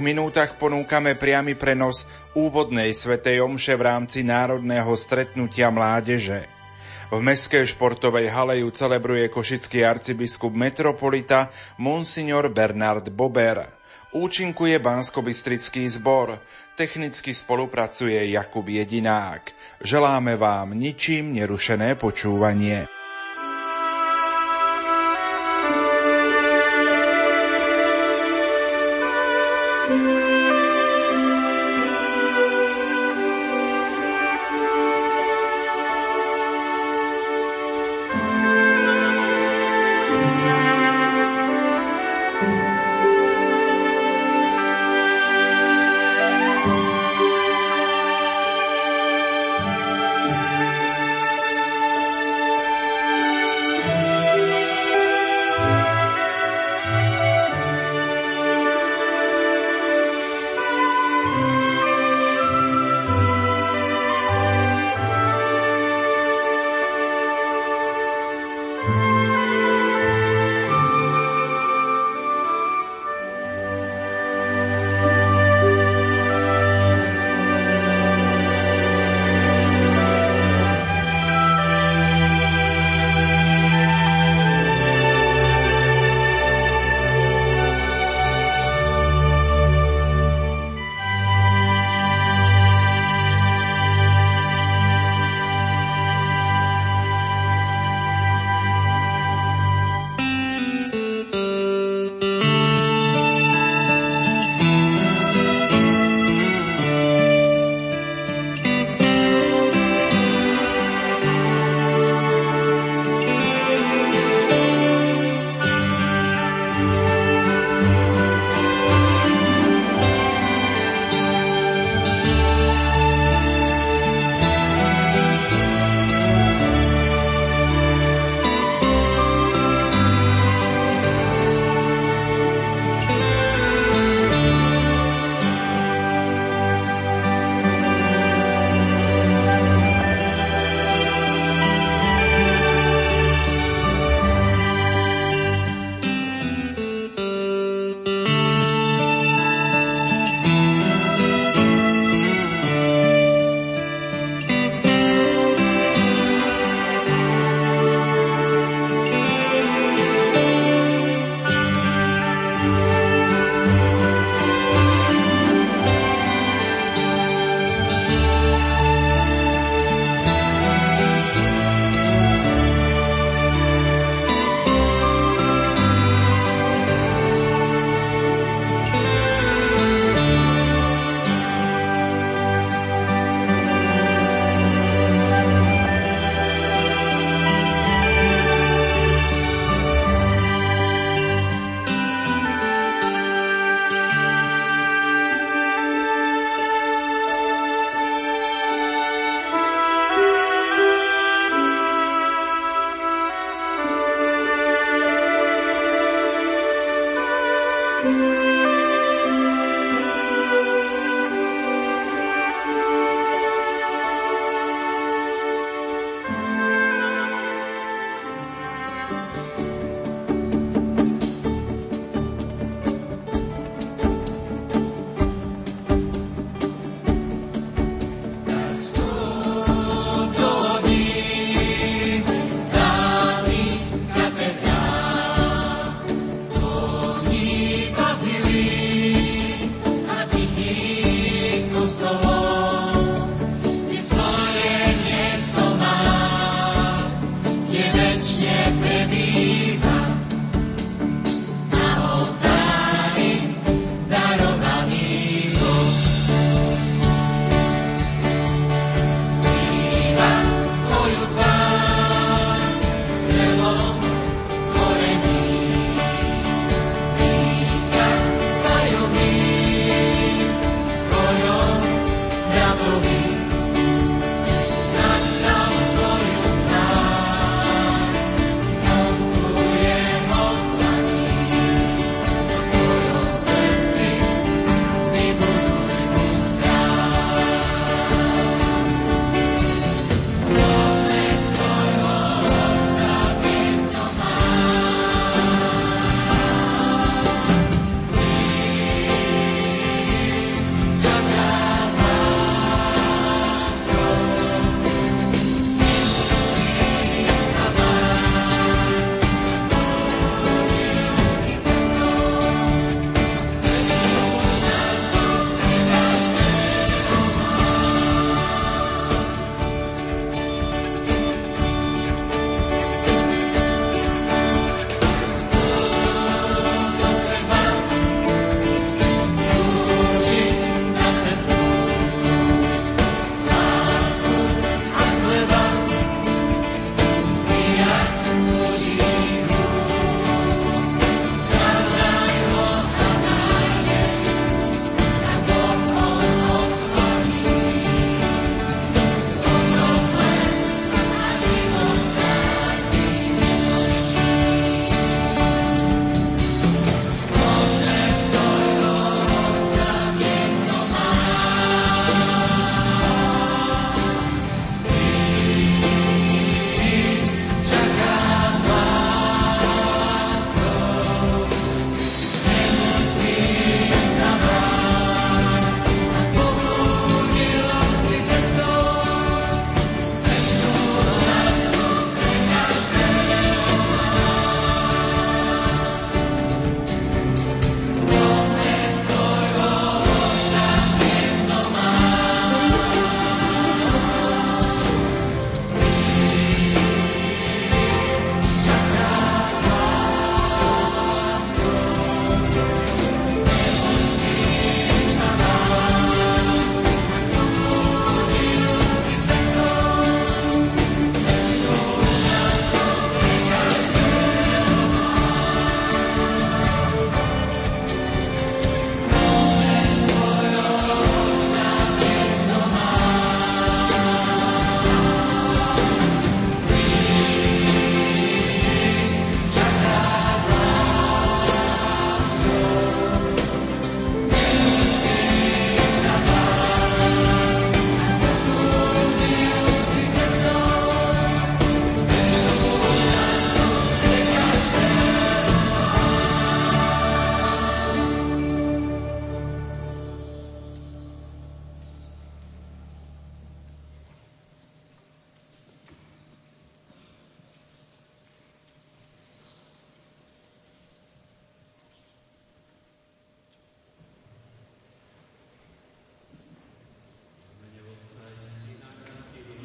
minútach ponúkame priamy prenos úvodnej svetej omše v rámci národného stretnutia mládeže. V Mestskej športovej hale ju celebruje košický arcibiskup metropolita Monsignor Bernard Bober. Účinkuje Banskobystrický zbor. Technicky spolupracuje Jakub Jedinák. Želáme vám ničím nerušené počúvanie.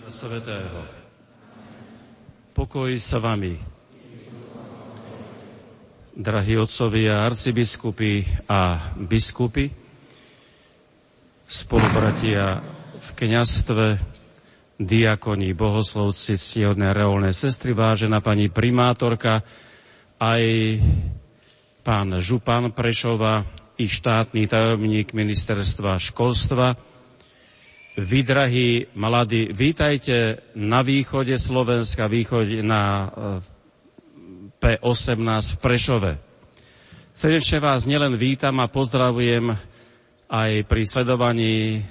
Svetého. Pokoj sa vami. Drahí otcovia, arcibiskupy a biskupy, spolubratia v kňastve, diakoni, bohoslovci, ctihodné reolné sestry, vážená pani primátorka, aj pán Župan Prešova i štátny tajomník ministerstva školstva, vy, drahí mladí, vítajte na východe Slovenska, východe na eh, P18 v Prešove. Srdečne vás nielen vítam a pozdravujem aj pri sledovaní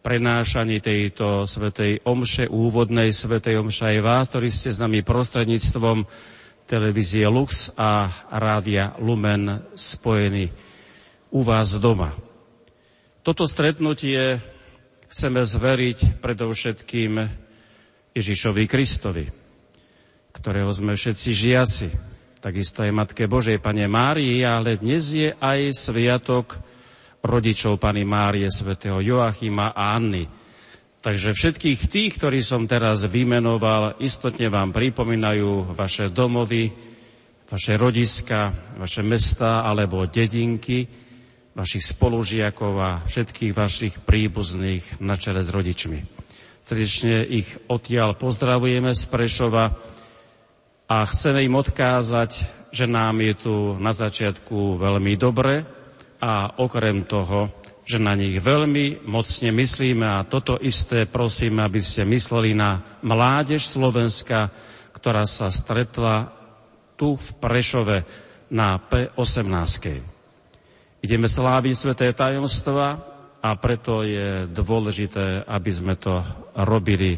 prenášaní tejto svetej omše, úvodnej svetej omše aj vás, ktorí ste s nami prostredníctvom televízie Lux a rádia Lumen spojení u vás doma. Toto stretnutie chceme zveriť predovšetkým Ježišovi Kristovi, ktorého sme všetci žiaci, takisto aj Matke Božej, Pane Márii, ale dnes je aj sviatok rodičov Pany Márie, svätého Joachima a Anny. Takže všetkých tých, ktorí som teraz vymenoval, istotne vám pripomínajú vaše domovy, vaše rodiska, vaše mesta alebo dedinky, vašich spolužiakov a všetkých vašich príbuzných na čele s rodičmi. Srdečne ich odtiaľ pozdravujeme z Prešova a chceme im odkázať, že nám je tu na začiatku veľmi dobre a okrem toho, že na nich veľmi mocne myslíme a toto isté prosím, aby ste mysleli na mládež Slovenska, ktorá sa stretla tu v Prešove na P18. Ideme sláviť sveté tajomstva a preto je dôležité, aby sme to robili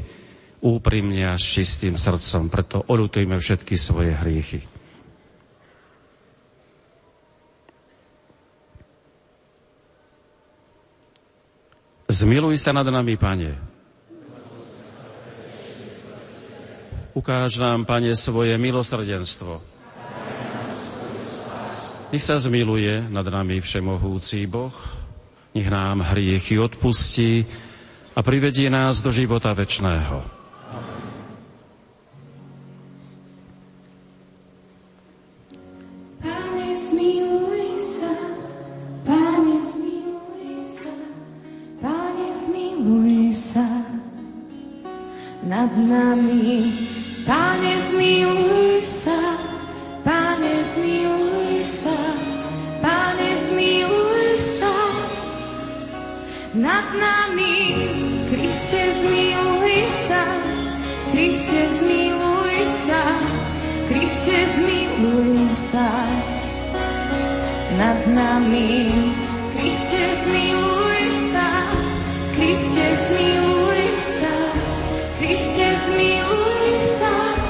úprimne a s čistým srdcom. Preto olutujme všetky svoje hriechy. Zmiluj sa nad nami, Pane. Ukáž nám, Pane, svoje milosrdenstvo nech sa zmiluje nad nami všemohúci Boh, nech nám hriechy odpustí a privedie nás do života večného. Pane, zmiluj sa, Pane, zmiluj sa, Pane, nad nami. Pane, zmiluj sa, Pane, zmiluj sa, Pane, zmiluj sa nad nami. Kriste, zmiluj sa, Kriste, zmiluj sa, Kriste, zmiluj sa nad nami. Kriste, zmiluj sa, Kriste, zmiluj sa, Kriste, zmiluj sa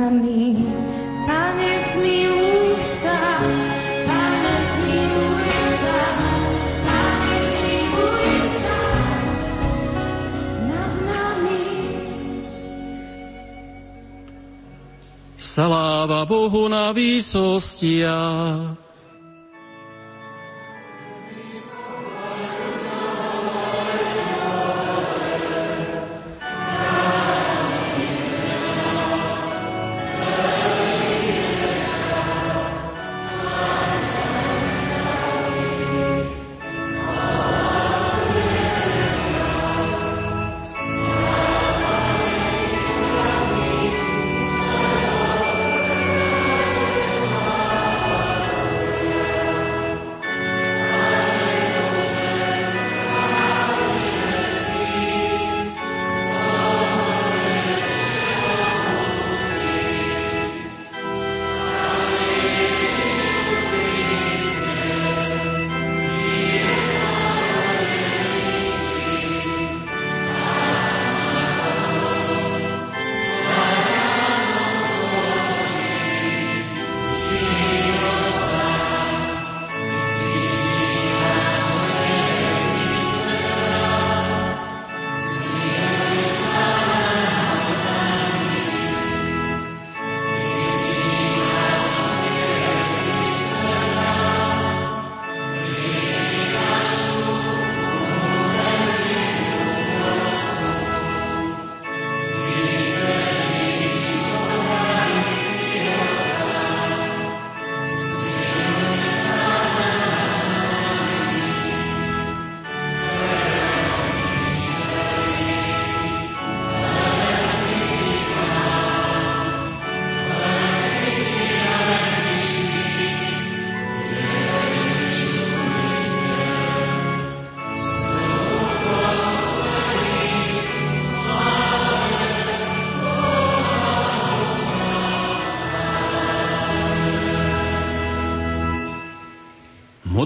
výsostiach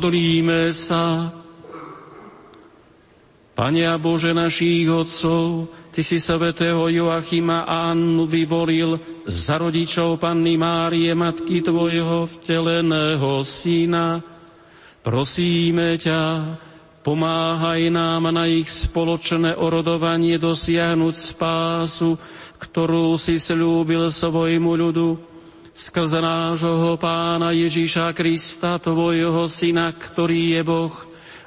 Modlíme sa. Pane a Bože našich otcov, Ty si svetého Joachima a Annu vyvolil za rodičov Panny Márie, Matky Tvojho vteleného Syna. Prosíme ťa, pomáhaj nám na ich spoločné orodovanie dosiahnuť spásu, ktorú si slúbil svojmu ľudu skrze nášho pána Ježíša Krista, tvojho syna, ktorý je Boh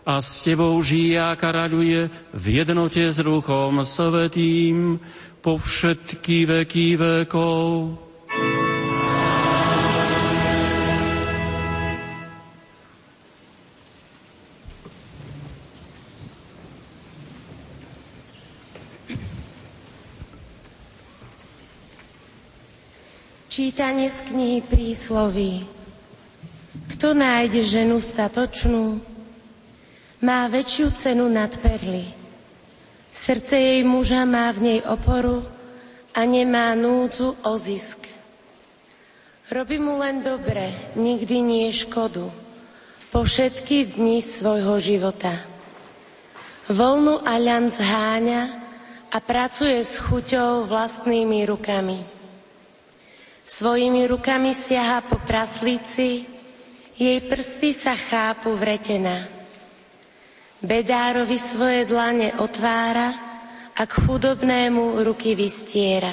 a s tebou žije a karaľuje v jednote s Ruchom Svetým po všetky veky vekov. Čítanie z knihy prísloví. Kto nájde ženu statočnú, má väčšiu cenu nad perly. Srdce jej muža má v nej oporu a nemá núdzu o zisk. Robí mu len dobre, nikdy nie škodu, po všetky dni svojho života. Volnu a ľan zháňa a pracuje s chuťou vlastnými rukami. Svojimi rukami siaha po praslíci, jej prsty sa chápu vretená. Bedárovi svoje dlane otvára a k chudobnému ruky vystiera.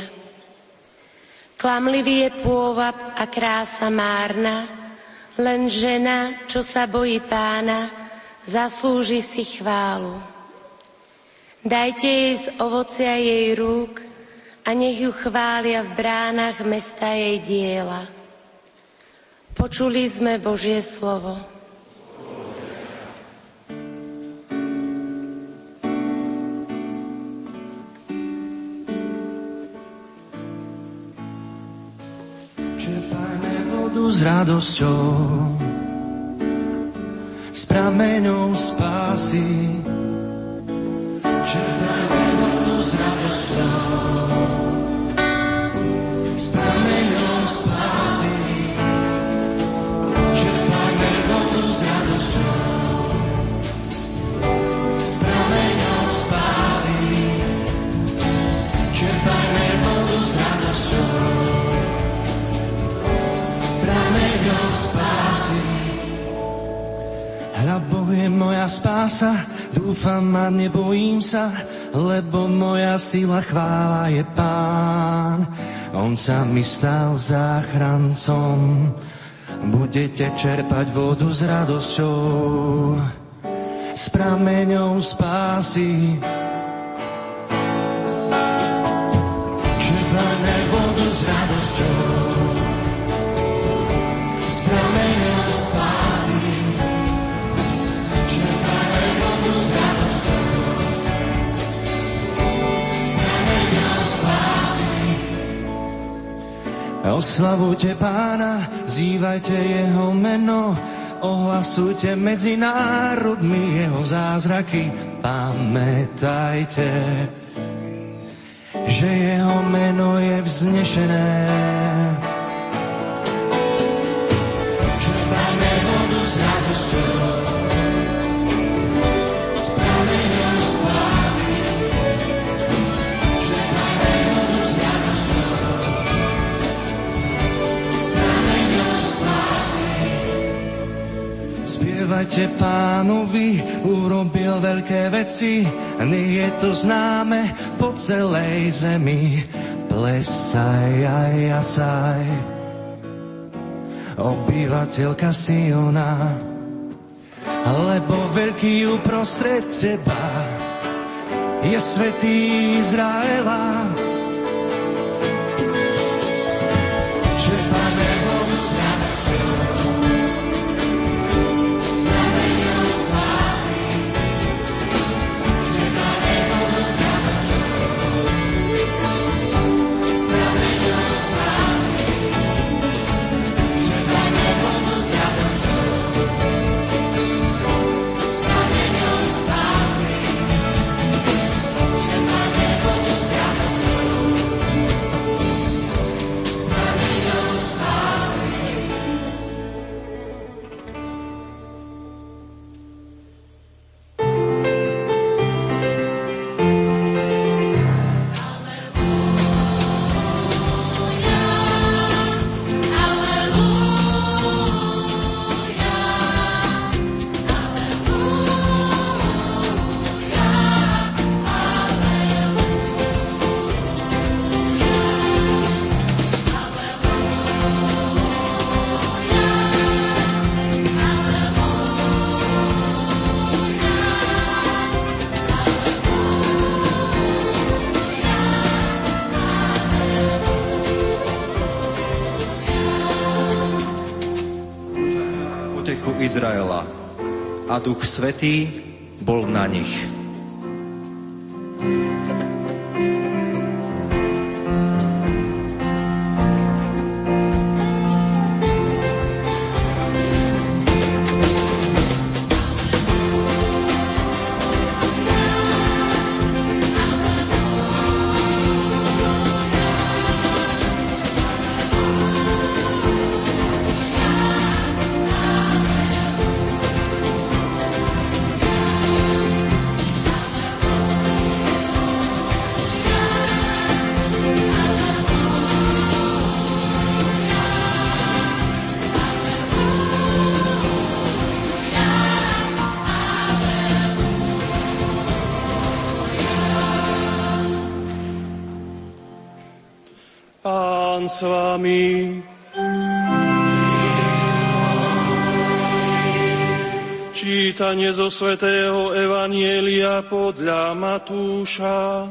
Klamlivý je pôvab a krása márna, len žena, čo sa bojí pána, zaslúži si chválu. Dajte jej z ovocia jej rúk, a nech ju chvália v bránach mesta jej diela. Počuli sme Božie slovo. S radosťou, s prameňou spásy. Čerpajme vodu s radosťou, Hľa Boh je moja spása, dúfam a nebojím sa, lebo moja sila chvála je Pán. On sa mi stal záchrancom, budete čerpať vodu s radosťou, s prameňou spásy. Čerpajme vodu s radosťou, Oslavujte pána, zývajte jeho meno, ohlasujte medzi národmi jeho zázraky. Pamätajte, že jeho meno je vznešené. Spievajte pánovi, urobil veľké veci, nech je to známe po celej zemi. Plesaj aj jasaj, obyvateľka Siona, lebo veľký uprostred teba je svetý. Izraela Duch Svetý bol na nich. Čítanie zo svätého Evanielia podľa Matúša.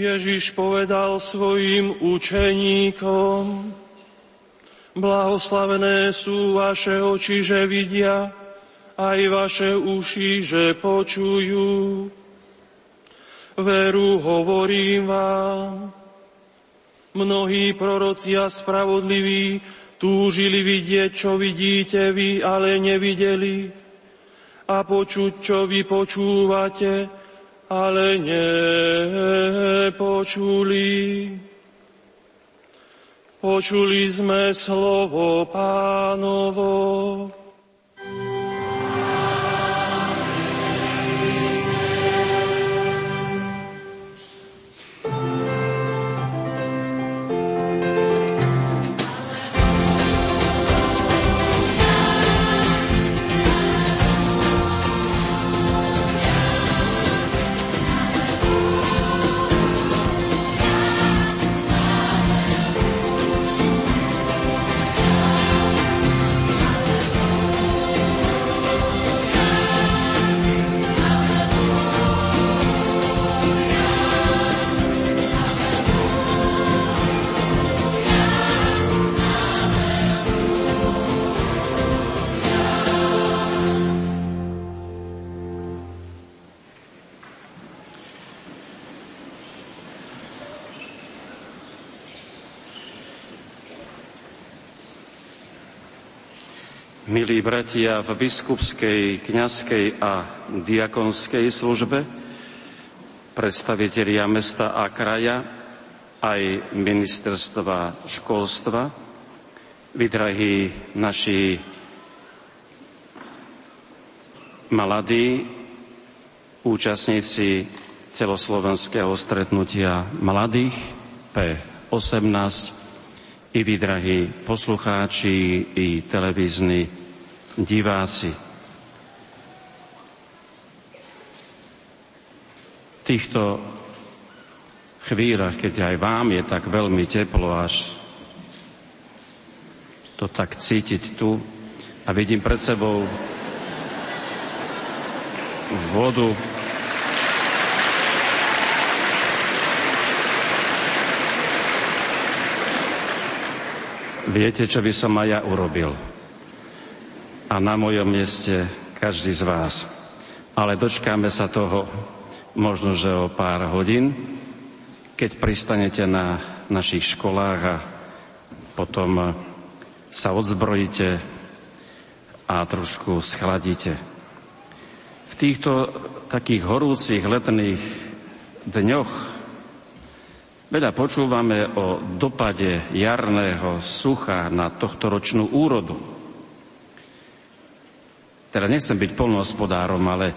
Ježiš povedal svojim učeníkom, blahoslavené sú vaše oči, že vidia, aj vaše uši, že počujú. Veru hovorím vám, mnohí proroci a spravodliví túžili vidieť, čo vidíte vy, ale nevideli, a počuť, čo vy počúvate, ale nepočuli. Počuli sme slovo pánovo. Milí bratia v biskupskej, kňazskej a diakonskej službe, predstavitelia mesta a kraja, aj ministerstva školstva, vy, drahí naši mladí, účastníci celoslovenského stretnutia mladých P18, i vy, drahí poslucháči, i televízni diváci. V týchto chvíľach, keď aj vám je tak veľmi teplo, až to tak cítiť tu a vidím pred sebou vodu, Viete, čo by som aj ja urobil. A na mojom mieste každý z vás. Ale dočkáme sa toho možno, že o pár hodín, keď pristanete na našich školách a potom sa odzbrojíte a trošku schladíte. V týchto takých horúcich letných dňoch Veľa počúvame o dopade jarného sucha na tohto ročnú úrodu. Teda nechcem byť polnohospodárom, ale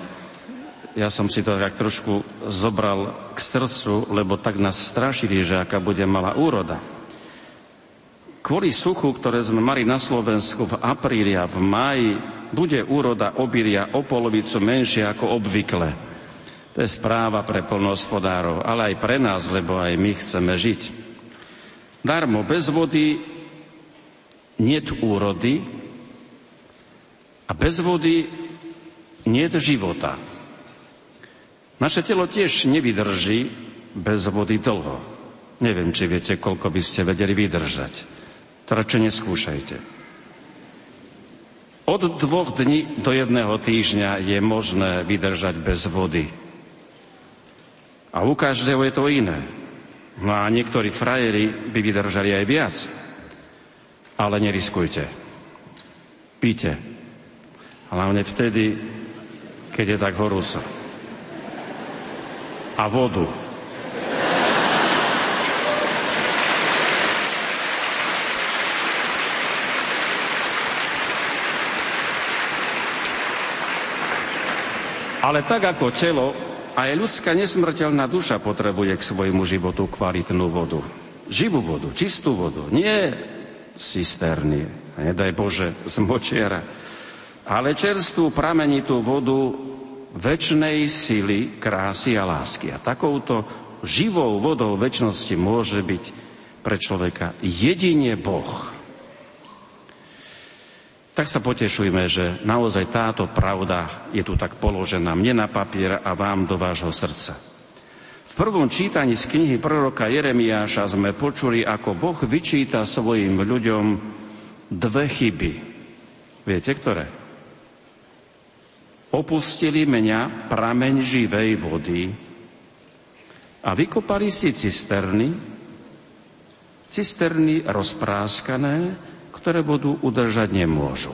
ja som si to tak trošku zobral k srdcu, lebo tak nás strašili, že aká bude malá úroda. Kvôli suchu, ktoré sme mali na Slovensku v apríli a v máji, bude úroda obilia o polovicu menšia ako obvykle. To je správa pre polnohospodárov, ale aj pre nás, lebo aj my chceme žiť. Darmo, bez vody niet úrody a bez vody niet života. Naše telo tiež nevydrží bez vody dlho. Neviem, či viete, koľko by ste vedeli vydržať. Radšej neskúšajte. Od dvoch dní do jedného týždňa je možné vydržať bez vody. A u každého je to iné. No a niektorí frajeri by vydržali aj viac. Ale neriskujte. Píte. Hlavne vtedy, keď je tak horúco. A vodu. Ale tak ako telo aj ľudská nesmrteľná duša potrebuje k svojmu životu kvalitnú vodu. Živú vodu, čistú vodu. Nie cisterny, nedaj Bože, z močiara, ale čerstvú pramenitú vodu väčšnej sily, krásy a lásky. A takouto živou vodou väčšnosti môže byť pre človeka jedine Boh. Tak sa potešujme, že naozaj táto pravda je tu tak položená mne na papier a vám do vášho srdca. V prvom čítaní z knihy proroka Jeremiáša sme počuli, ako Boh vyčíta svojim ľuďom dve chyby. Viete, ktoré? Opustili mňa prameň živej vody a vykopali si cisterny, cisterny rozpráskané, ktoré vodu udržať nemôžu.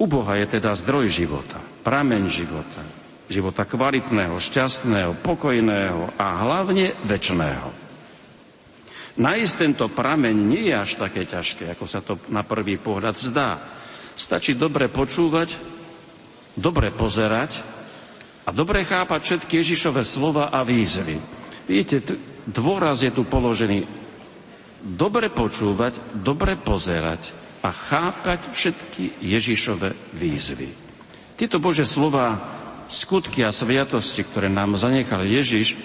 U Boha je teda zdroj života, prameň života, života kvalitného, šťastného, pokojného a hlavne väčšného. Nájsť tento prameň nie je až také ťažké, ako sa to na prvý pohľad zdá. Stačí dobre počúvať, dobre pozerať a dobre chápať všetky Ježišové slova a výzvy. Vidíte, dôraz je tu položený dobre počúvať, dobre pozerať a chápať všetky Ježišove výzvy. Tieto Bože slova, skutky a sviatosti, ktoré nám zanechal Ježiš,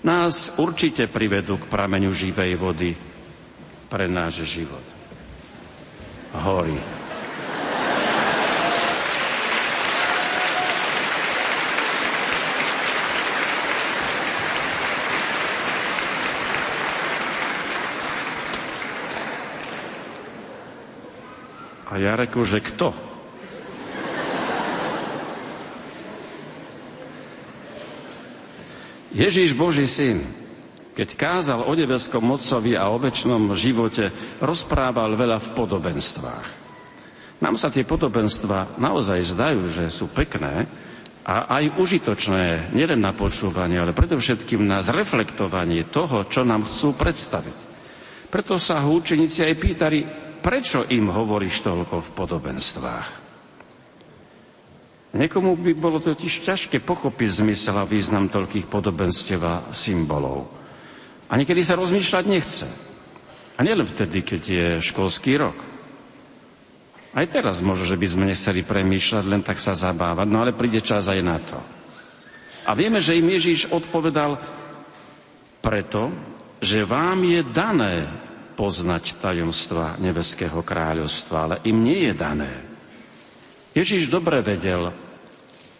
nás určite privedú k prameňu živej vody pre náš život. Hory. A ja reku, že kto? Ježíš Boží syn, keď kázal o nebeskom mocovi a o väčšnom živote, rozprával veľa v podobenstvách. Nám sa tie podobenstva naozaj zdajú, že sú pekné a aj užitočné, nielen na počúvanie, ale predovšetkým na zreflektovanie toho, čo nám chcú predstaviť. Preto sa ho učeníci aj pýtali, prečo im hovoríš toľko v podobenstvách? Niekomu by bolo totiž ťažké pochopiť zmysel a význam toľkých podobenstiev a symbolov. A niekedy sa rozmýšľať nechce. A nielen vtedy, keď je školský rok. Aj teraz možno, že by sme nechceli premýšľať, len tak sa zabávať, no ale príde čas aj na to. A vieme, že im Ježíš odpovedal preto, že vám je dané poznať tajomstva Nebeského kráľovstva, ale im nie je dané. Ježiš dobre vedel,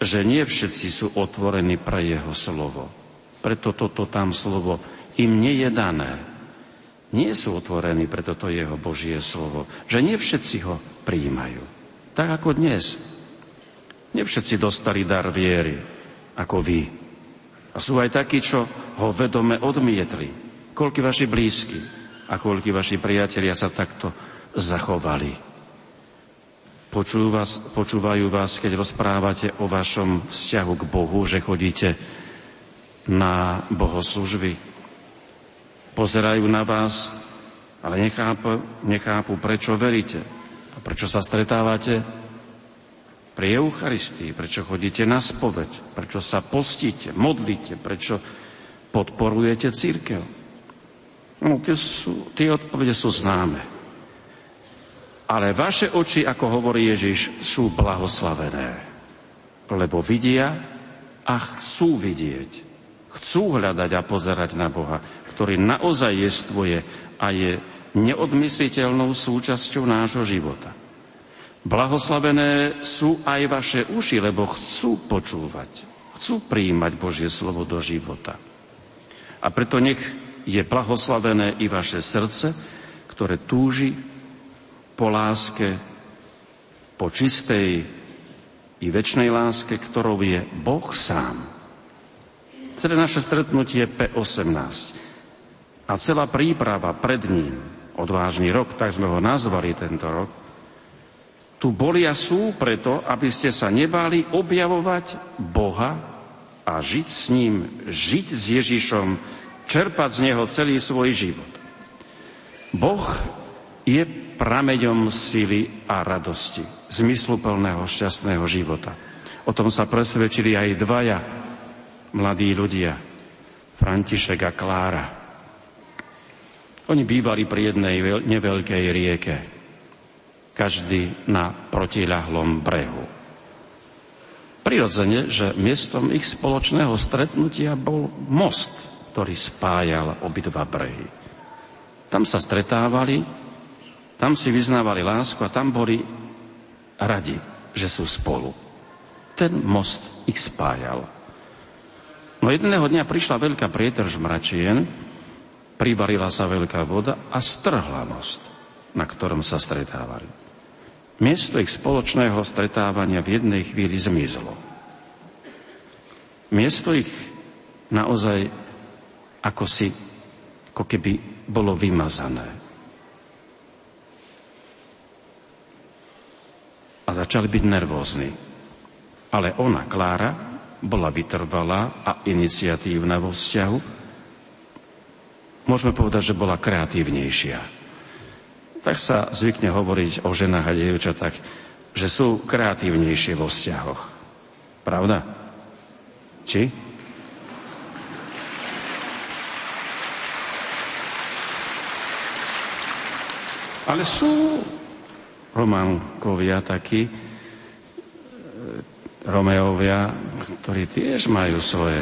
že nie všetci sú otvorení pre jeho slovo. Preto toto tam slovo im nie je dané. Nie sú otvorení pre toto jeho Božie slovo. Že nie všetci ho prijímajú. Tak ako dnes. Nie všetci dostali dar viery, ako vy. A sú aj takí, čo ho vedome odmietli. Koľky vaši blízky, a koľky vaši priatelia sa takto zachovali. Počujú vás, počúvajú vás, keď rozprávate o vašom vzťahu k Bohu, že chodíte na bohoslužby. Pozerajú na vás, ale nechápu, nechápu, prečo veríte a prečo sa stretávate pri Eucharistii, prečo chodíte na spoveď, prečo sa postíte, modlíte, prečo podporujete církev. No, tie, sú, tie odpovede sú známe. Ale vaše oči, ako hovorí Ježiš, sú blahoslavené. lebo vidia a chcú vidieť. Chcú hľadať a pozerať na Boha, ktorý naozaj jestvuje a je neodmysliteľnou súčasťou nášho života. Blahoslavené sú aj vaše uši, lebo chcú počúvať, chcú prijímať Božie slovo do života. A preto nech je blahoslavené i vaše srdce, ktoré túži po láske, po čistej i väčšnej láske, ktorou je Boh sám. Celé naše stretnutie P18 a celá príprava pred ním, odvážny rok, tak sme ho nazvali tento rok, tu boli a sú preto, aby ste sa nebáli objavovať Boha a žiť s ním, žiť s Ježišom, čerpať z Neho celý svoj život. Boh je prameňom sily a radosti, zmysluplného šťastného života. O tom sa presvedčili aj dvaja mladí ľudia, František a Klára. Oni bývali pri jednej neveľkej rieke, každý na protiľahlom brehu. Prirodzene, že miestom ich spoločného stretnutia bol most, ktorý spájal obidva brehy. Tam sa stretávali, tam si vyznávali lásku a tam boli radi, že sú spolu. Ten most ich spájal. No jedného dňa prišla veľká prietrž mračien, pribarila sa veľká voda a strhla most, na ktorom sa stretávali. Miesto ich spoločného stretávania v jednej chvíli zmizlo. Miesto ich naozaj ako si, ako keby bolo vymazané. A začali byť nervózni. Ale ona, Klára, bola vytrvalá a iniciatívna vo vzťahu. Môžeme povedať, že bola kreatívnejšia tak sa zvykne hovoriť o ženách a dievčatách, že sú kreatívnejšie vo vzťahoch. Pravda? Či? Ale sú Románkovia takí, e, Romeovia, ktorí tiež majú svoje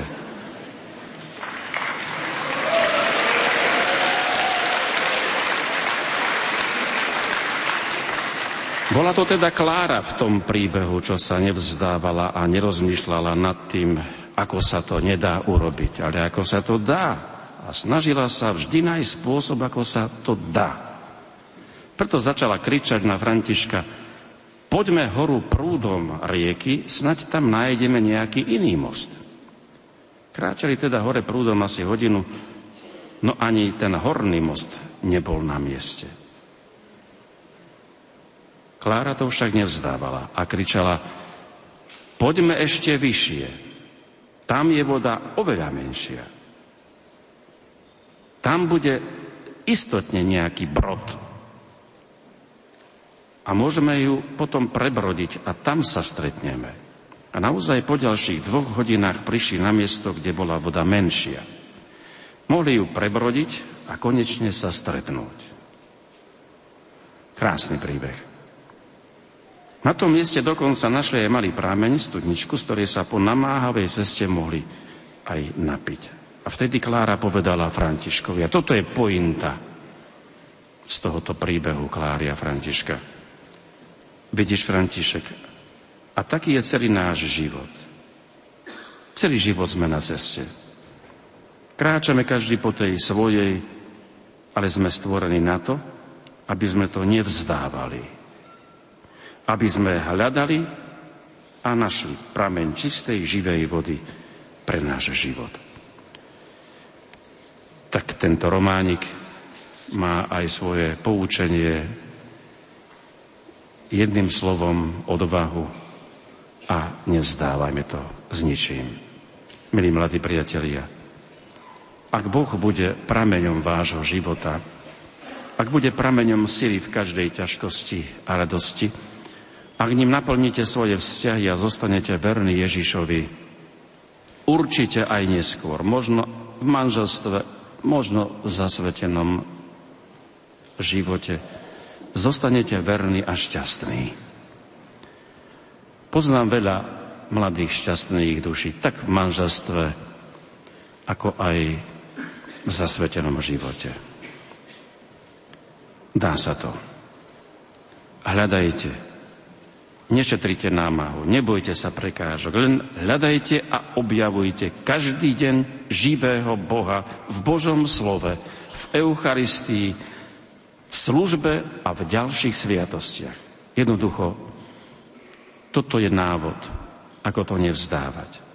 Bola to teda Klára v tom príbehu, čo sa nevzdávala a nerozmýšľala nad tým, ako sa to nedá urobiť, ale ako sa to dá. A snažila sa vždy nájsť spôsob, ako sa to dá. Preto začala kričať na Františka, poďme horu prúdom rieky, snaď tam nájdeme nejaký iný most. Kráčali teda hore prúdom asi hodinu, no ani ten horný most nebol na mieste. Klára to však nevzdávala a kričala, poďme ešte vyššie. Tam je voda oveľa menšia. Tam bude istotne nejaký brod. A môžeme ju potom prebrodiť a tam sa stretneme. A naozaj po ďalších dvoch hodinách prišli na miesto, kde bola voda menšia. Mohli ju prebrodiť a konečne sa stretnúť. Krásny príbeh. Na tom mieste dokonca našli aj malý prámeň, studničku, z ktorej sa po namáhavej ceste mohli aj napiť. A vtedy Klára povedala Františkovi, a toto je pointa z tohoto príbehu Kláry a Františka. Vidíš, František, a taký je celý náš život. Celý život sme na ceste. Kráčame každý po tej svojej, ale sme stvorení na to, aby sme to nevzdávali aby sme hľadali a našli prameň čistej, živej vody pre náš život. Tak tento románik má aj svoje poučenie jedným slovom odvahu a nevzdávajme to s ničím. Milí mladí priatelia, ak Boh bude prameňom vášho života, ak bude prameňom sily v každej ťažkosti a radosti, ak ním naplníte svoje vzťahy a zostanete verní Ježišovi, určite aj neskôr, možno v manželstve, možno v zasvetenom živote, zostanete verní a šťastní. Poznám veľa mladých šťastných duší, tak v manželstve, ako aj v zasvetenom živote. Dá sa to. Hľadajte. Nešetrite námahu, nebojte sa prekážok, len hľadajte a objavujte každý deň živého Boha v Božom slove, v Eucharistii, v službe a v ďalších sviatostiach. Jednoducho, toto je návod, ako to nevzdávať.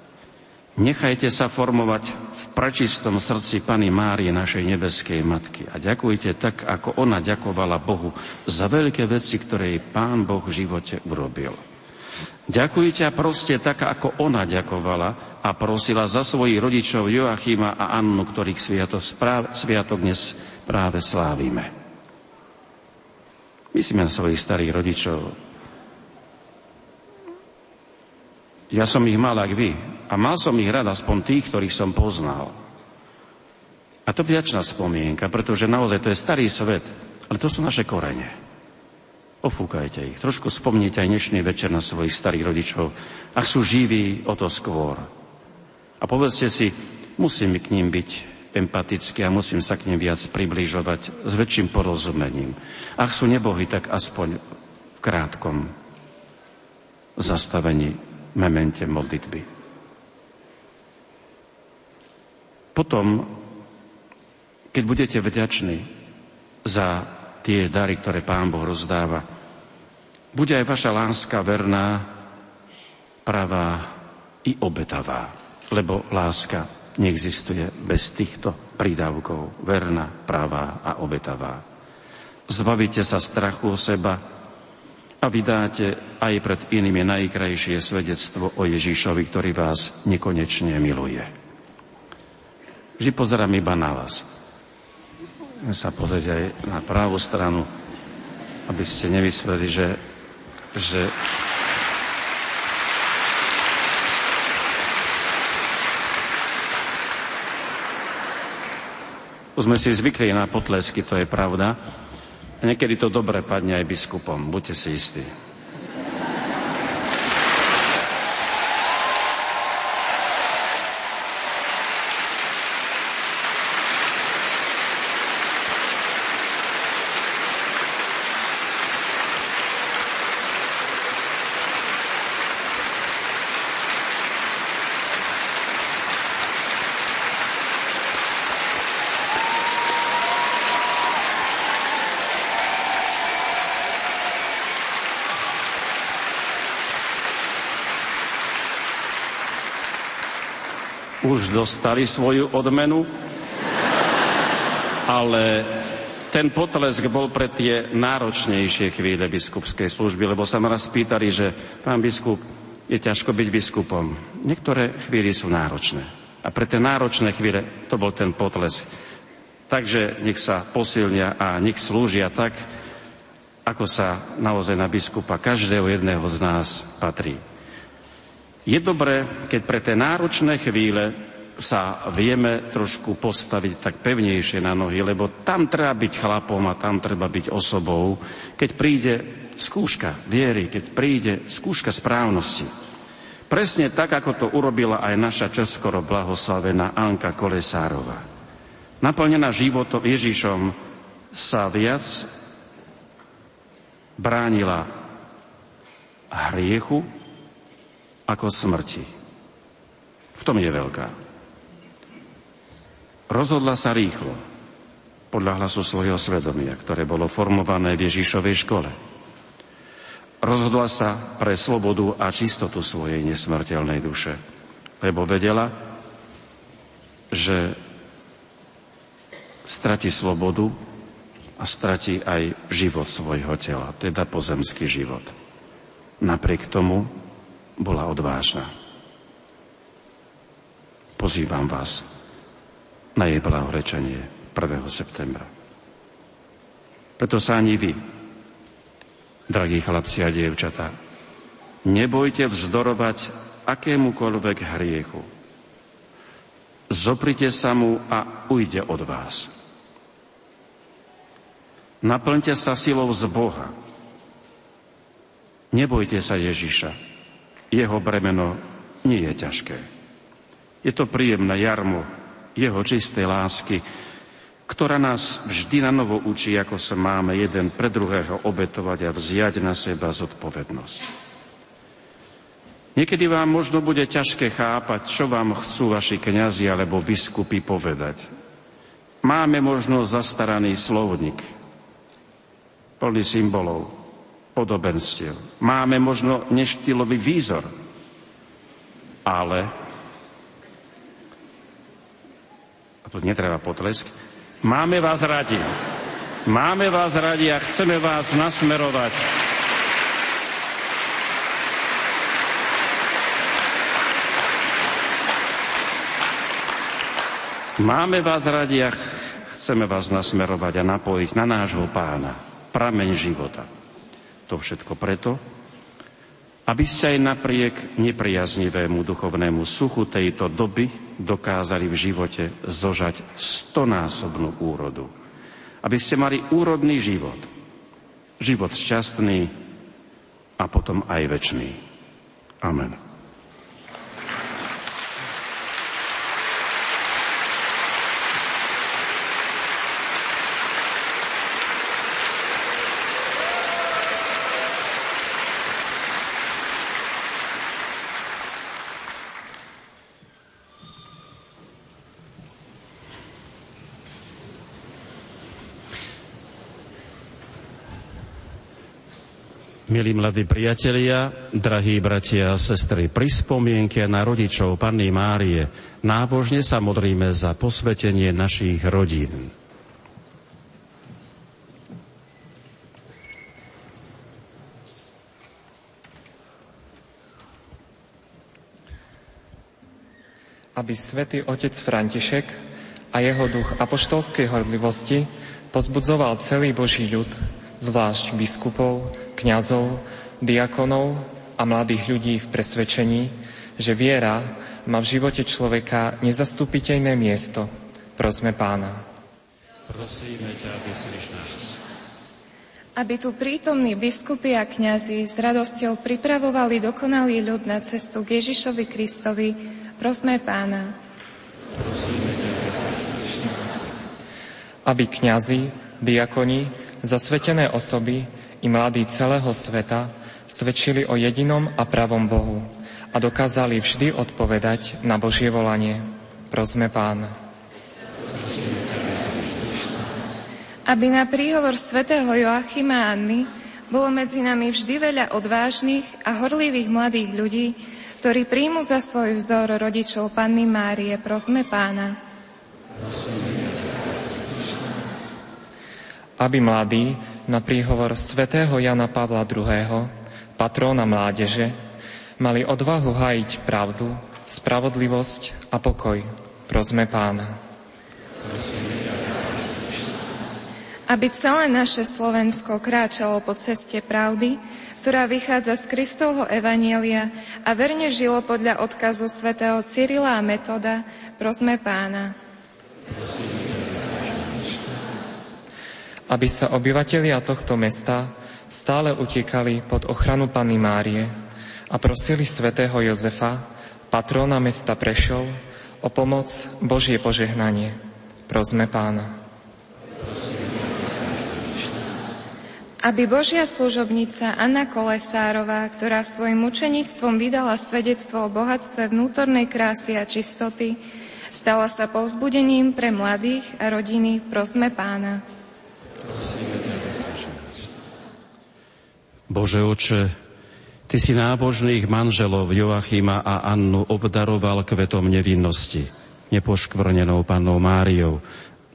Nechajte sa formovať v prečistom srdci Pany Márie, našej nebeskej Matky. A ďakujte tak, ako ona ďakovala Bohu za veľké veci, ktoré jej Pán Boh v živote urobil. Ďakujte a proste tak, ako ona ďakovala a prosila za svojich rodičov Joachima a Annu, ktorých sviatok dnes práve slávime. Myslíme na svojich starých rodičov, Ja som ich mal, ak vy. A mal som ich rád aspoň tých, ktorých som poznal. A to vďačná spomienka, pretože naozaj to je starý svet, ale to sú naše korene. Ofúkajte ich. Trošku spomnite aj dnešný večer na svojich starých rodičov. Ak sú živí, o to skôr. A povedzte si, musím k ním byť empatický a musím sa k nim viac približovať s väčším porozumením. Ak sú nebohy, tak aspoň v krátkom zastavení memente modlitby. Potom, keď budete vďační za tie dary, ktoré Pán Boh rozdáva, bude aj vaša láska verná, pravá i obetavá, lebo láska neexistuje bez týchto prídavkov. Verná, pravá a obetavá. Zbavíte sa strachu o seba, a vydáte aj pred inými najkrajšie svedectvo o Ježišovi, ktorý vás nekonečne miluje. Vždy pozerám iba na vás. Sa pozrieť aj na pravú stranu, aby ste nemysleli, že, že Už sme si zvykli na potlesky, to je pravda. A niekedy to dobre padne aj biskupom, buďte si istí. Už dostali svoju odmenu, ale ten potlesk bol pre tie náročnejšie chvíle biskupskej služby, lebo sa ma raz pýtali, že pán biskup, je ťažko byť biskupom. Niektoré chvíli sú náročné. A pre tie náročné chvíle to bol ten potlesk. Takže nech sa posilnia a nech slúžia tak, ako sa naozaj na biskupa každého jedného z nás patrí. Je dobré, keď pre tie náročné chvíle sa vieme trošku postaviť tak pevnejšie na nohy, lebo tam treba byť chlapom a tam treba byť osobou, keď príde skúška viery, keď príde skúška správnosti. Presne tak, ako to urobila aj naša čoskoro blahoslavená Anka Kolesárová. Naplnená životom Ježišom sa viac bránila hriechu, ako smrti. V tom je veľká. Rozhodla sa rýchlo, podľa hlasu svojho svedomia, ktoré bolo formované v Ježišovej škole. Rozhodla sa pre slobodu a čistotu svojej nesmrteľnej duše, lebo vedela, že strati slobodu a strati aj život svojho tela, teda pozemský život. Napriek tomu bola odvážna. Pozývam vás na jej blahorečenie 1. septembra. Preto sa ani vy, drahí chlapci a dievčatá, nebojte vzdorovať akémukoľvek hriechu. Zoprite sa mu a ujde od vás. Naplňte sa silou z Boha. Nebojte sa Ježiša, jeho bremeno nie je ťažké. Je to príjemné jarmo jeho čistej lásky, ktorá nás vždy na novo učí, ako sa máme jeden pre druhého obetovať a vziať na seba zodpovednosť. Niekedy vám možno bude ťažké chápať, čo vám chcú vaši kňazi alebo biskupy povedať. Máme možno zastaraný slovník, plný symbolov, podobenstiev. Máme možno neštilový výzor, ale, a tu netreba potlesk, máme vás radi. Máme vás radi a chceme vás nasmerovať Máme vás radi a chceme vás nasmerovať a napojiť na nášho pána, prameň života. To všetko preto, aby ste aj napriek nepriaznivému duchovnému suchu tejto doby dokázali v živote zožať stonásobnú úrodu. Aby ste mali úrodný život. Život šťastný a potom aj väčší. Amen. Milí mladí priatelia, drahí bratia a sestry, pri spomienke na rodičov Panny Márie nábožne sa modlíme za posvetenie našich rodín. aby svätý otec František a jeho duch apoštolskej horlivosti pozbudzoval celý Boží ľud, zvlášť biskupov, kňazov, diakonov a mladých ľudí v presvedčení, že viera má v živote človeka nezastupiteľné miesto. Prosme pána. Prosíme ťa, vyslíš nás. Aby tu prítomní biskupy a kňazi s radosťou pripravovali dokonalý ľud na cestu k Ježišovi Kristovi, prosme pána. Prosíme ťa, Aby kňazi, diakoni, zasvetené osoby i mladí celého sveta svedčili o jedinom a pravom Bohu a dokázali vždy odpovedať na Božie volanie. Prosme Pána. Aby na príhovor svätého Joachima Anny bolo medzi nami vždy veľa odvážnych a horlivých mladých ľudí, ktorí príjmu za svoj vzor rodičov Panny Márie. Prosme Pána. Aby mladí na príhovor svätého Jana Pavla II., patróna mládeže, mali odvahu hájiť pravdu, spravodlivosť a pokoj. Prosme pána. Aby celé naše Slovensko kráčalo po ceste pravdy, ktorá vychádza z Kristovho Evanielia a verne žilo podľa odkazu svätého Cyrila a Metoda, prosme pána. Prosím aby sa obyvatelia tohto mesta stále utekali pod ochranu Panny Márie a prosili svätého Jozefa, patróna mesta Prešov, o pomoc Božie požehnanie. Prosme pána. Aby Božia služobnica Anna Kolesárová, ktorá svojim mučenictvom vydala svedectvo o bohatstve vnútornej krásy a čistoty, stala sa povzbudením pre mladých a rodiny, prosme pána. Bože oče, Ty si nábožných manželov Joachima a Annu obdaroval kvetom nevinnosti, nepoškvrnenou pannou Máriou.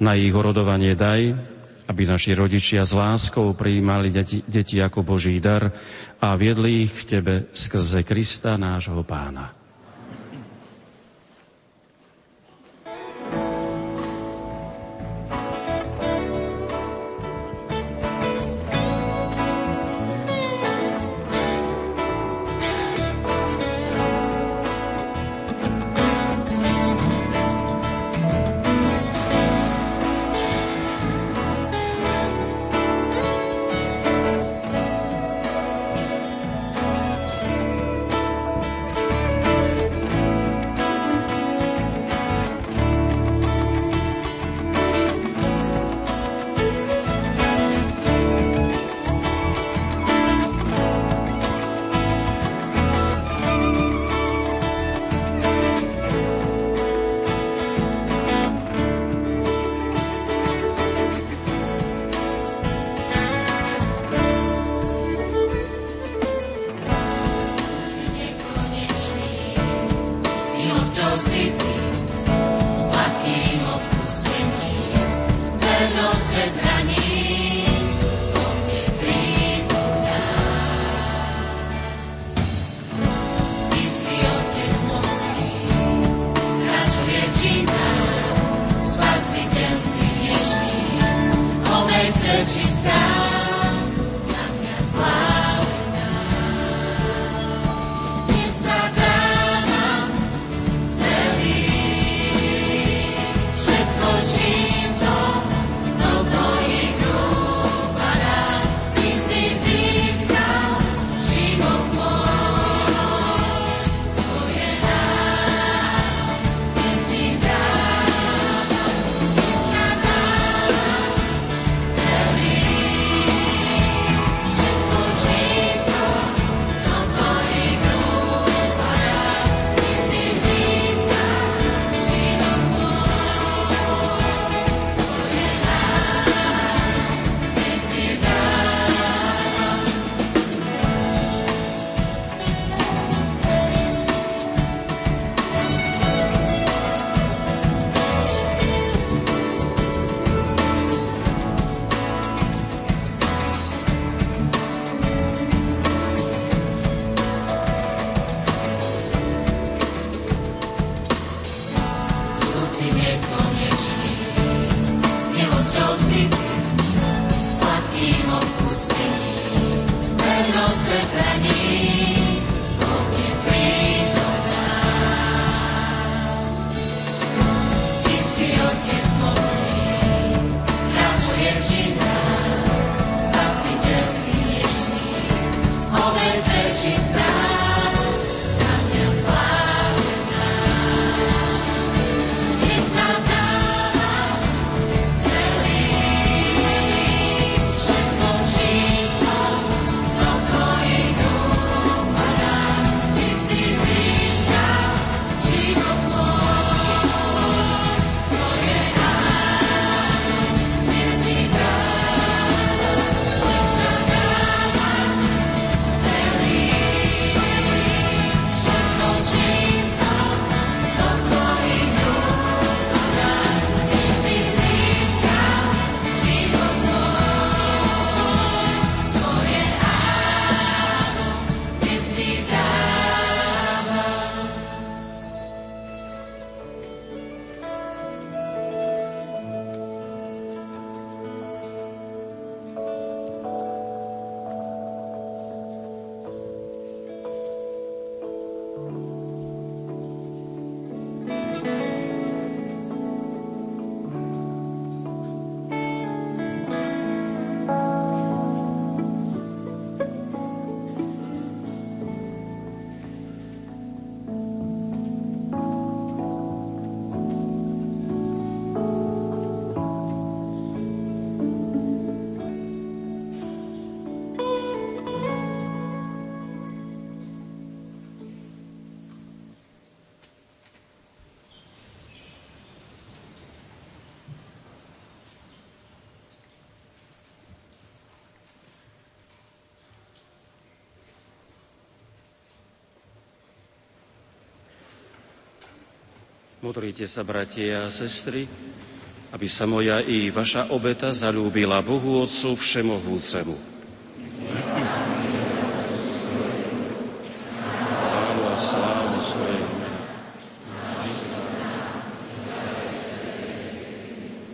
Na ich orodovanie daj, aby naši rodičia s láskou prijímali deti, deti ako Boží dar a viedli ich k Tebe skrze Krista, nášho pána. sitý, sladkým odpustením, vernosť bez hrá. dancing Modrite sa, bratia a sestry, aby sa moja i vaša obeta zalúbila Bohu Otcu Všemohúcemu.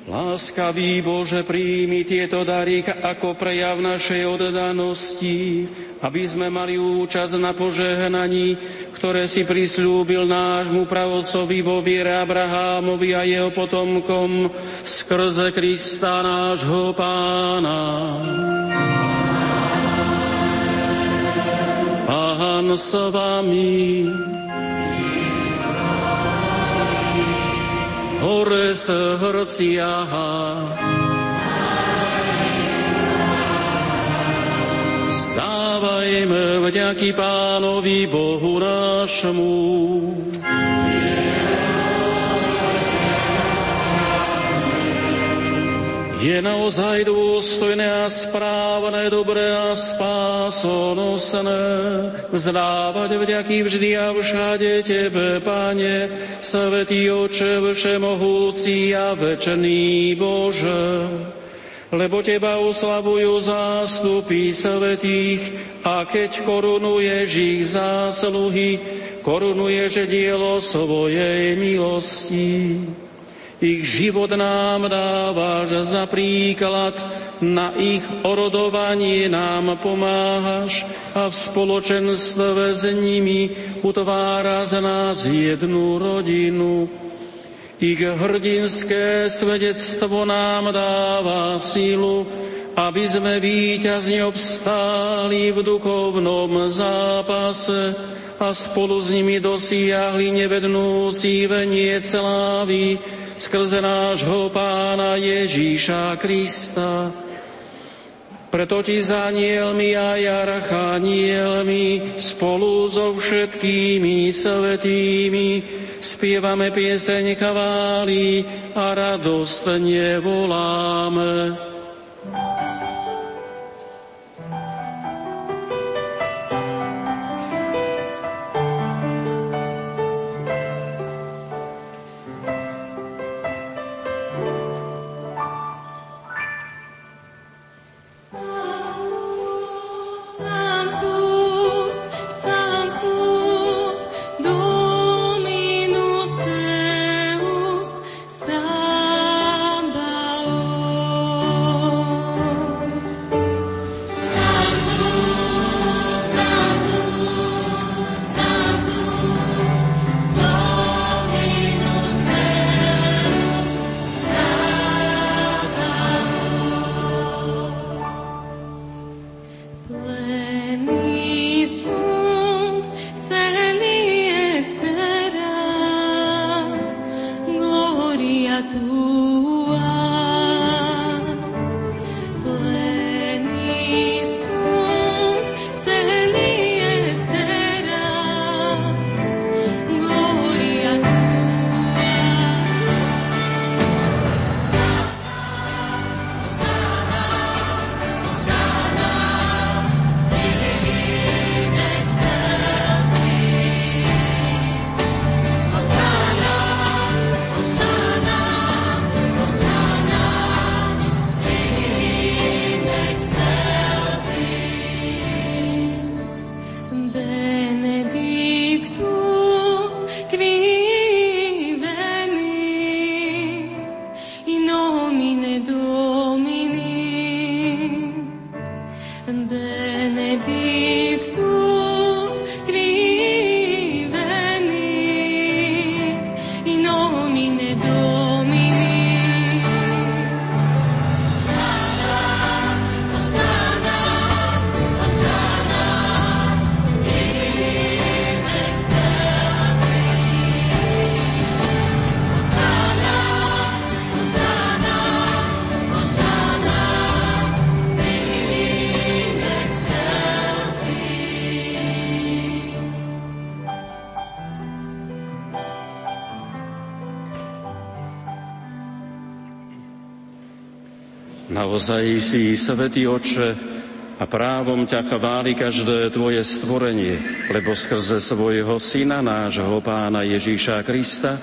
Láskavý Bože, príjmi tieto dary ako prejav našej oddanosti, aby sme mali účasť na požehnaní, ktoré si prislúbil nášmu pravodcovi vo viere Abrahámovi a jeho potomkom skrze Krista nášho pána. Pán s vami. Hore srdcia. vzdajeme vďaky Pánovi Bohu nášmu. Je naozaj dôstojné a správne, dobré a spásonosné vzdávať vďaky vždy a všade Tebe, Pane, Svetý Oče, Všemohúci a Večený Bože. Lebo Teba oslavujú zástupy svetých a keď korunuješ ich zásluhy, korunuješ dielo svojej milosti. Ich život nám dávaš za príklad, na ich orodovanie nám pomáhaš a v spoločenstve s nimi utvára z nás jednu rodinu. Ich hrdinské svedectvo nám dáva sílu, aby sme víťazne obstáli v duchovnom zápase a spolu s nimi dosiahli nevednúci venie slávy, skrze nášho pána Ježíša Krista. Preto ti za anielmi a archanielmi spolu so všetkými svetými spievame pieseň chvály a radostne voláme. Naozaj si, Svetý Oče, a právom ťa chváli každé tvoje stvorenie, lebo skrze svojho Syna, nášho Pána Ježíša Krista,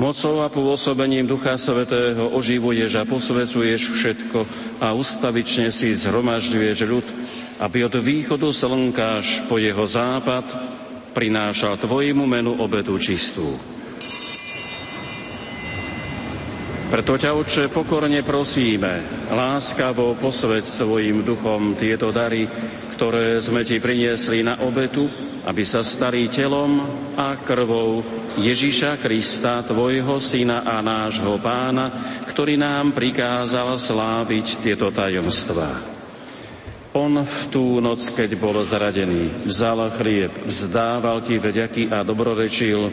mocou a pôsobením Ducha Svetého oživuješ a posvecuješ všetko a ustavične si zhromažďuješ ľud, aby od východu slnka až po jeho západ prinášal tvojmu menu obetu čistú. Preto ťa, Otče, pokorne prosíme, láskavo posved svojim duchom tieto dary, ktoré sme ti priniesli na obetu, aby sa stali telom a krvou Ježiša Krista, tvojho syna a nášho pána, ktorý nám prikázal sláviť tieto tajomstvá. On v tú noc, keď bol zradený, vzal chlieb, vzdával ti vďaky a dobrorečil,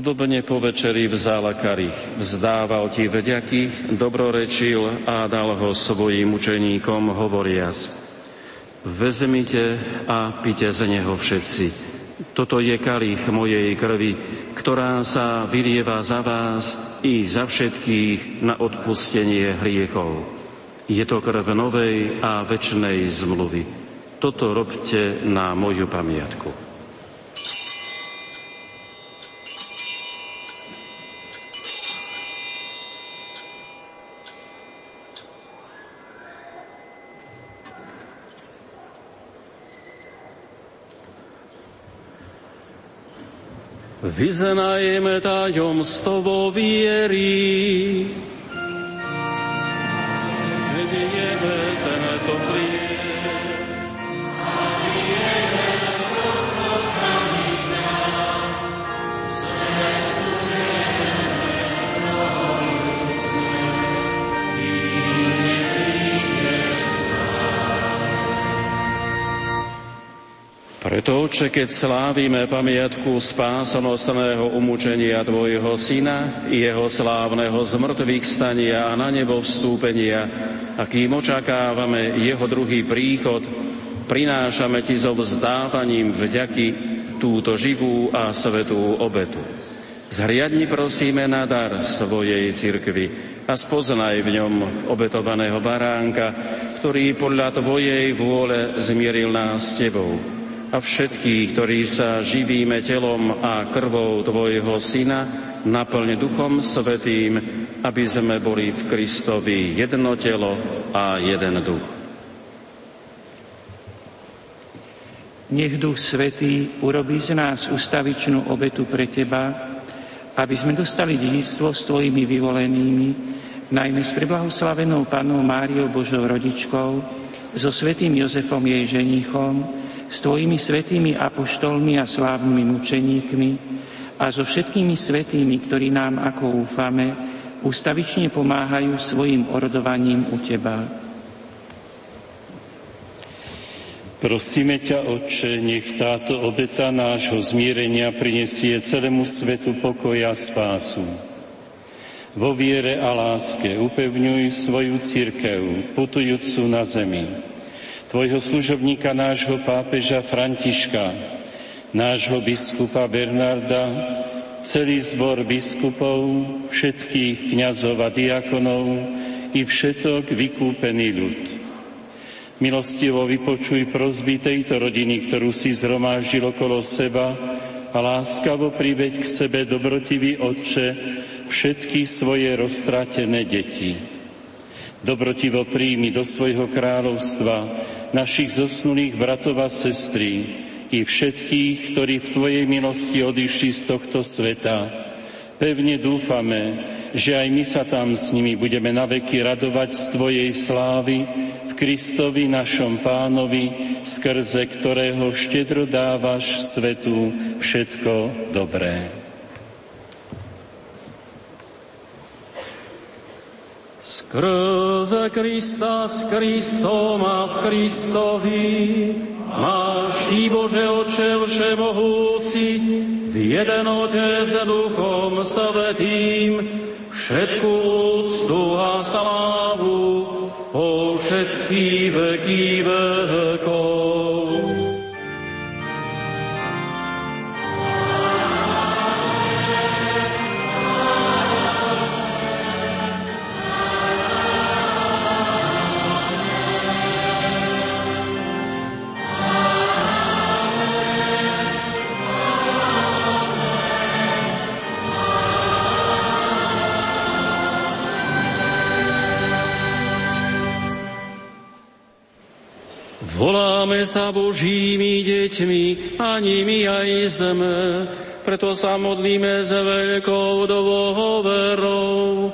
Podobne po večeri vzal karich, vzdával ti vďaky, dobrorečil a dal ho svojim učeníkom hovoriac. Vezmite a pite z neho všetci. Toto je kalich mojej krvi, ktorá sa vylieva za vás i za všetkých na odpustenie hriechov. Je to krv novej a večnej zmluvy. Toto robte na moju pamiatku. Vyznajeme tajomstvo viery. Vedieme Preto, Oče, keď slávime pamiatku spásanostného umúčenia Tvojho Syna, jeho slávneho zmrtvých stania a na nebo vstúpenia, a kým očakávame jeho druhý príchod, prinášame Ti so vzdávaním vďaky túto živú a svetú obetu. Zhriadni prosíme na dar svojej cirkvi a spoznaj v ňom obetovaného baránka, ktorý podľa Tvojej vôle zmieril nás s Tebou a všetkých, ktorí sa živíme telom a krvou Tvojho Syna, naplň Duchom Svetým, aby sme boli v Kristovi jedno telo a jeden duch. Nech Duch Svetý urobí z nás ustavičnú obetu pre Teba, aby sme dostali dedictvo s Tvojimi vyvolenými, najmä s preblahoslavenou Panou Máriou Božou rodičkou, so Svetým Jozefom jej ženíchom, s Tvojimi svetými apoštolmi a slávnymi mučeníkmi a so všetkými svetými, ktorí nám, ako úfame, ustavične pomáhajú svojim orodovaním u Teba. Prosíme ťa, Otče, nech táto obeta nášho zmierenia prinesie celému svetu pokoja a spásu. Vo viere a láske upevňuj svoju církev, putujúcu na zemi tvojho služobníka, nášho pápeža Františka, nášho biskupa Bernarda, celý zbor biskupov, všetkých kňazov a diakonov i všetok vykúpený ľud. Milostivo vypočuj prozby tejto rodiny, ktorú si zhromáždil okolo seba a láskavo priveď k sebe dobrotivý Otče všetky svoje roztratené deti. Dobrotivo príjmi do svojho kráľovstva našich zosnulých bratov a sestry i všetkých, ktorí v Tvojej milosti odišli z tohto sveta. Pevne dúfame, že aj my sa tam s nimi budeme naveky radovať z Tvojej slávy v Kristovi našom pánovi, skrze ktorého štedro dávaš svetu všetko dobré. Skrze Krista, s Kristom a v Kristovi máš Ty, Bože Oče Všemohúci, v jednote s Duchom Svetým, všetku úctu a slávu po všetky veky vekov. Voláme sa Božími deťmi a nimi aj sme, preto sa modlíme s veľkou dôverou